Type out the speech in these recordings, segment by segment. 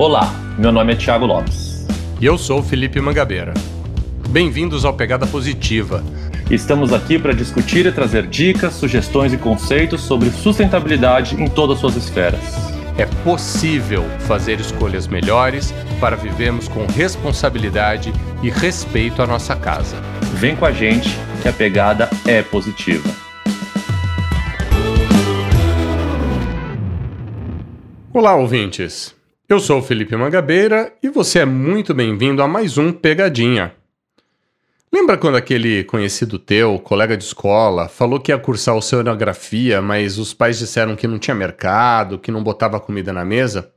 Olá, meu nome é Thiago Lopes. E eu sou Felipe Mangabeira. Bem-vindos ao Pegada Positiva. Estamos aqui para discutir e trazer dicas, sugestões e conceitos sobre sustentabilidade em todas as suas esferas. É possível fazer escolhas melhores para vivermos com responsabilidade e respeito à nossa casa. Vem com a gente que a pegada é positiva. Olá, ouvintes. Eu sou o Felipe Mangabeira e você é muito bem-vindo a mais um Pegadinha. Lembra quando aquele conhecido teu, colega de escola, falou que ia cursar oceanografia, mas os pais disseram que não tinha mercado, que não botava comida na mesa?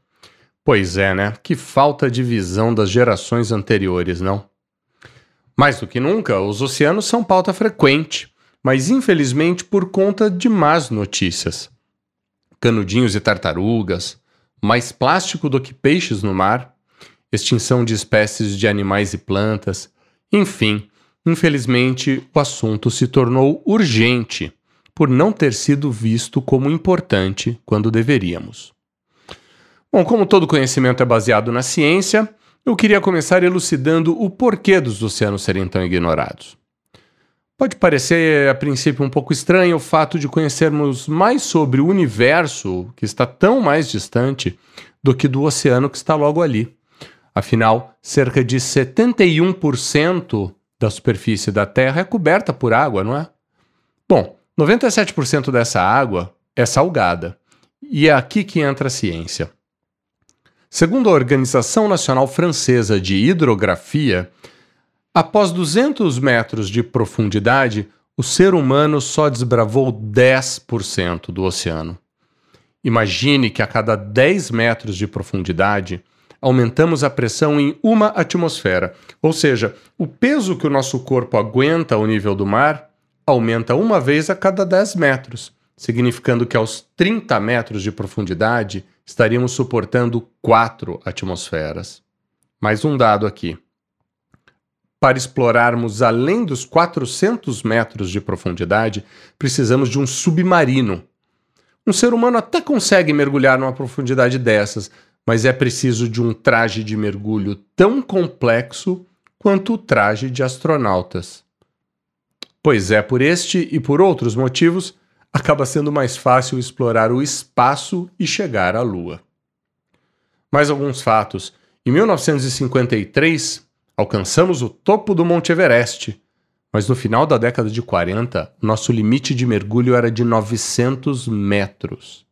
Pois é, né? Que falta de visão das gerações anteriores, não? Mais do que nunca, os oceanos são pauta frequente, mas infelizmente por conta de más notícias. Canudinhos e tartarugas, mais plástico do que peixes no mar, extinção de espécies de animais e plantas, enfim, infelizmente o assunto se tornou urgente por não ter sido visto como importante quando deveríamos. Bom, como todo conhecimento é baseado na ciência, eu queria começar elucidando o porquê dos oceanos serem tão ignorados. Pode parecer a princípio um pouco estranho o fato de conhecermos mais sobre o universo, que está tão mais distante, do que do oceano que está logo ali. Afinal, cerca de 71% da superfície da Terra é coberta por água, não é? Bom, 97% dessa água é salgada. E é aqui que entra a ciência. Segundo a Organização Nacional Francesa de Hidrografia, Após 200 metros de profundidade, o ser humano só desbravou 10% do oceano. Imagine que a cada 10 metros de profundidade, aumentamos a pressão em uma atmosfera, ou seja, o peso que o nosso corpo aguenta ao nível do mar aumenta uma vez a cada 10 metros, significando que aos 30 metros de profundidade estaríamos suportando 4 atmosferas. Mais um dado aqui para explorarmos além dos 400 metros de profundidade, precisamos de um submarino. Um ser humano até consegue mergulhar numa profundidade dessas, mas é preciso de um traje de mergulho tão complexo quanto o traje de astronautas. Pois é, por este e por outros motivos, acaba sendo mais fácil explorar o espaço e chegar à Lua. Mais alguns fatos. Em 1953, Alcançamos o topo do Monte Everest, mas no final da década de 40, nosso limite de mergulho era de 900 metros.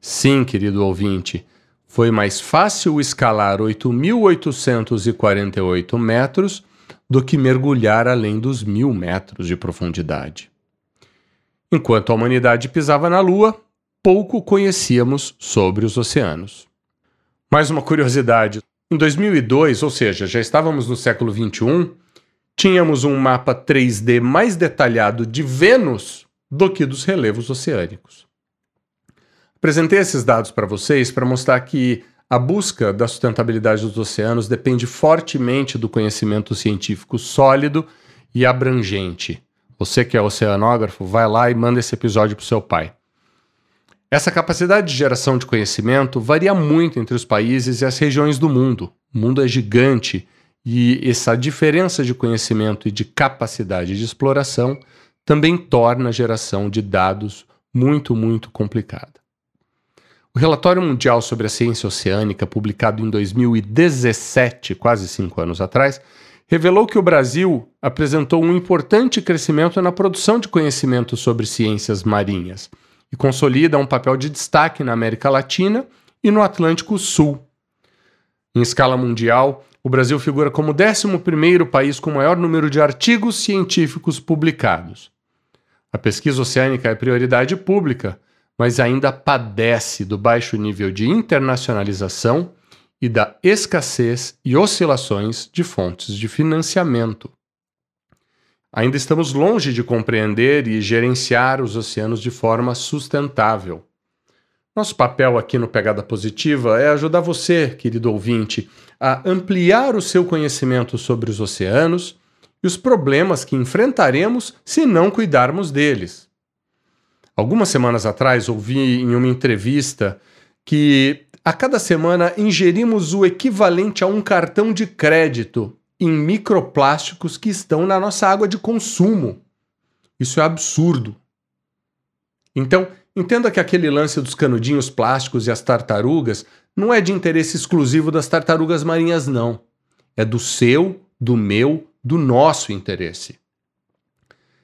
Sim, querido ouvinte, foi mais fácil escalar 8.848 metros do que mergulhar além dos mil metros de profundidade. Enquanto a humanidade pisava na Lua, pouco conhecíamos sobre os oceanos. Mais uma curiosidade: em 2002, ou seja, já estávamos no século 21, tínhamos um mapa 3D mais detalhado de Vênus do que dos relevos oceânicos. Apresentei esses dados para vocês para mostrar que a busca da sustentabilidade dos oceanos depende fortemente do conhecimento científico sólido e abrangente. Você que é oceanógrafo, vai lá e manda esse episódio para o seu pai. Essa capacidade de geração de conhecimento varia muito entre os países e as regiões do mundo. O mundo é gigante e essa diferença de conhecimento e de capacidade de exploração também torna a geração de dados muito, muito complicada. O relatório mundial sobre a ciência oceânica, publicado em 2017, quase cinco anos atrás, revelou que o Brasil apresentou um importante crescimento na produção de conhecimento sobre ciências marinhas e consolida um papel de destaque na América Latina e no Atlântico Sul. Em escala mundial, o Brasil figura como o 11 país com maior número de artigos científicos publicados. A pesquisa oceânica é prioridade pública, mas ainda padece do baixo nível de internacionalização e da escassez e oscilações de fontes de financiamento. Ainda estamos longe de compreender e gerenciar os oceanos de forma sustentável. Nosso papel aqui no Pegada Positiva é ajudar você, querido ouvinte, a ampliar o seu conhecimento sobre os oceanos e os problemas que enfrentaremos se não cuidarmos deles. Algumas semanas atrás ouvi em uma entrevista que a cada semana ingerimos o equivalente a um cartão de crédito em microplásticos que estão na nossa água de consumo. Isso é absurdo. Então, entenda que aquele lance dos canudinhos plásticos e as tartarugas não é de interesse exclusivo das tartarugas marinhas, não. É do seu, do meu, do nosso interesse.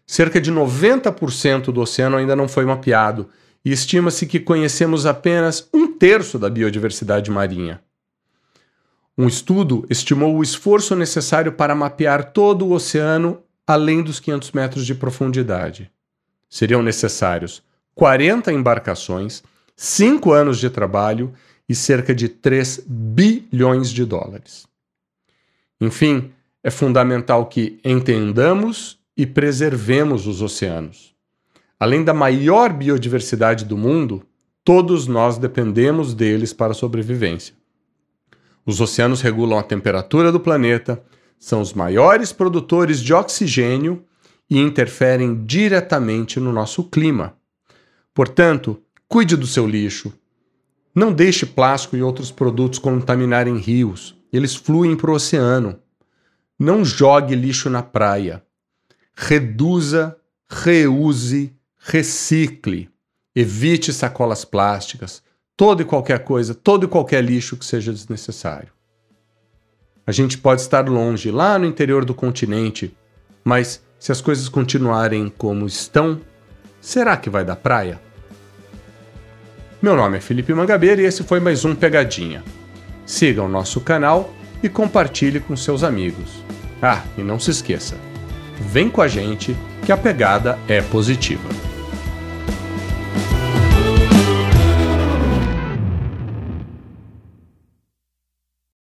Cerca de 90% do oceano ainda não foi mapeado e estima-se que conhecemos apenas um terço da biodiversidade marinha. Um estudo estimou o esforço necessário para mapear todo o oceano além dos 500 metros de profundidade. Seriam necessários 40 embarcações, 5 anos de trabalho e cerca de 3 bilhões de dólares. Enfim, é fundamental que entendamos e preservemos os oceanos. Além da maior biodiversidade do mundo, todos nós dependemos deles para a sobrevivência. Os oceanos regulam a temperatura do planeta, são os maiores produtores de oxigênio e interferem diretamente no nosso clima. Portanto, cuide do seu lixo. Não deixe plástico e outros produtos contaminarem rios, eles fluem para o oceano. Não jogue lixo na praia. Reduza, reuse, recicle. Evite sacolas plásticas, todo e qualquer coisa, todo e qualquer lixo que seja desnecessário. A gente pode estar longe, lá no interior do continente, mas se as coisas continuarem como estão, será que vai dar praia? Meu nome é Felipe Mangabeira e esse foi mais um Pegadinha. Siga o nosso canal e compartilhe com seus amigos. Ah, e não se esqueça, vem com a gente que a pegada é positiva.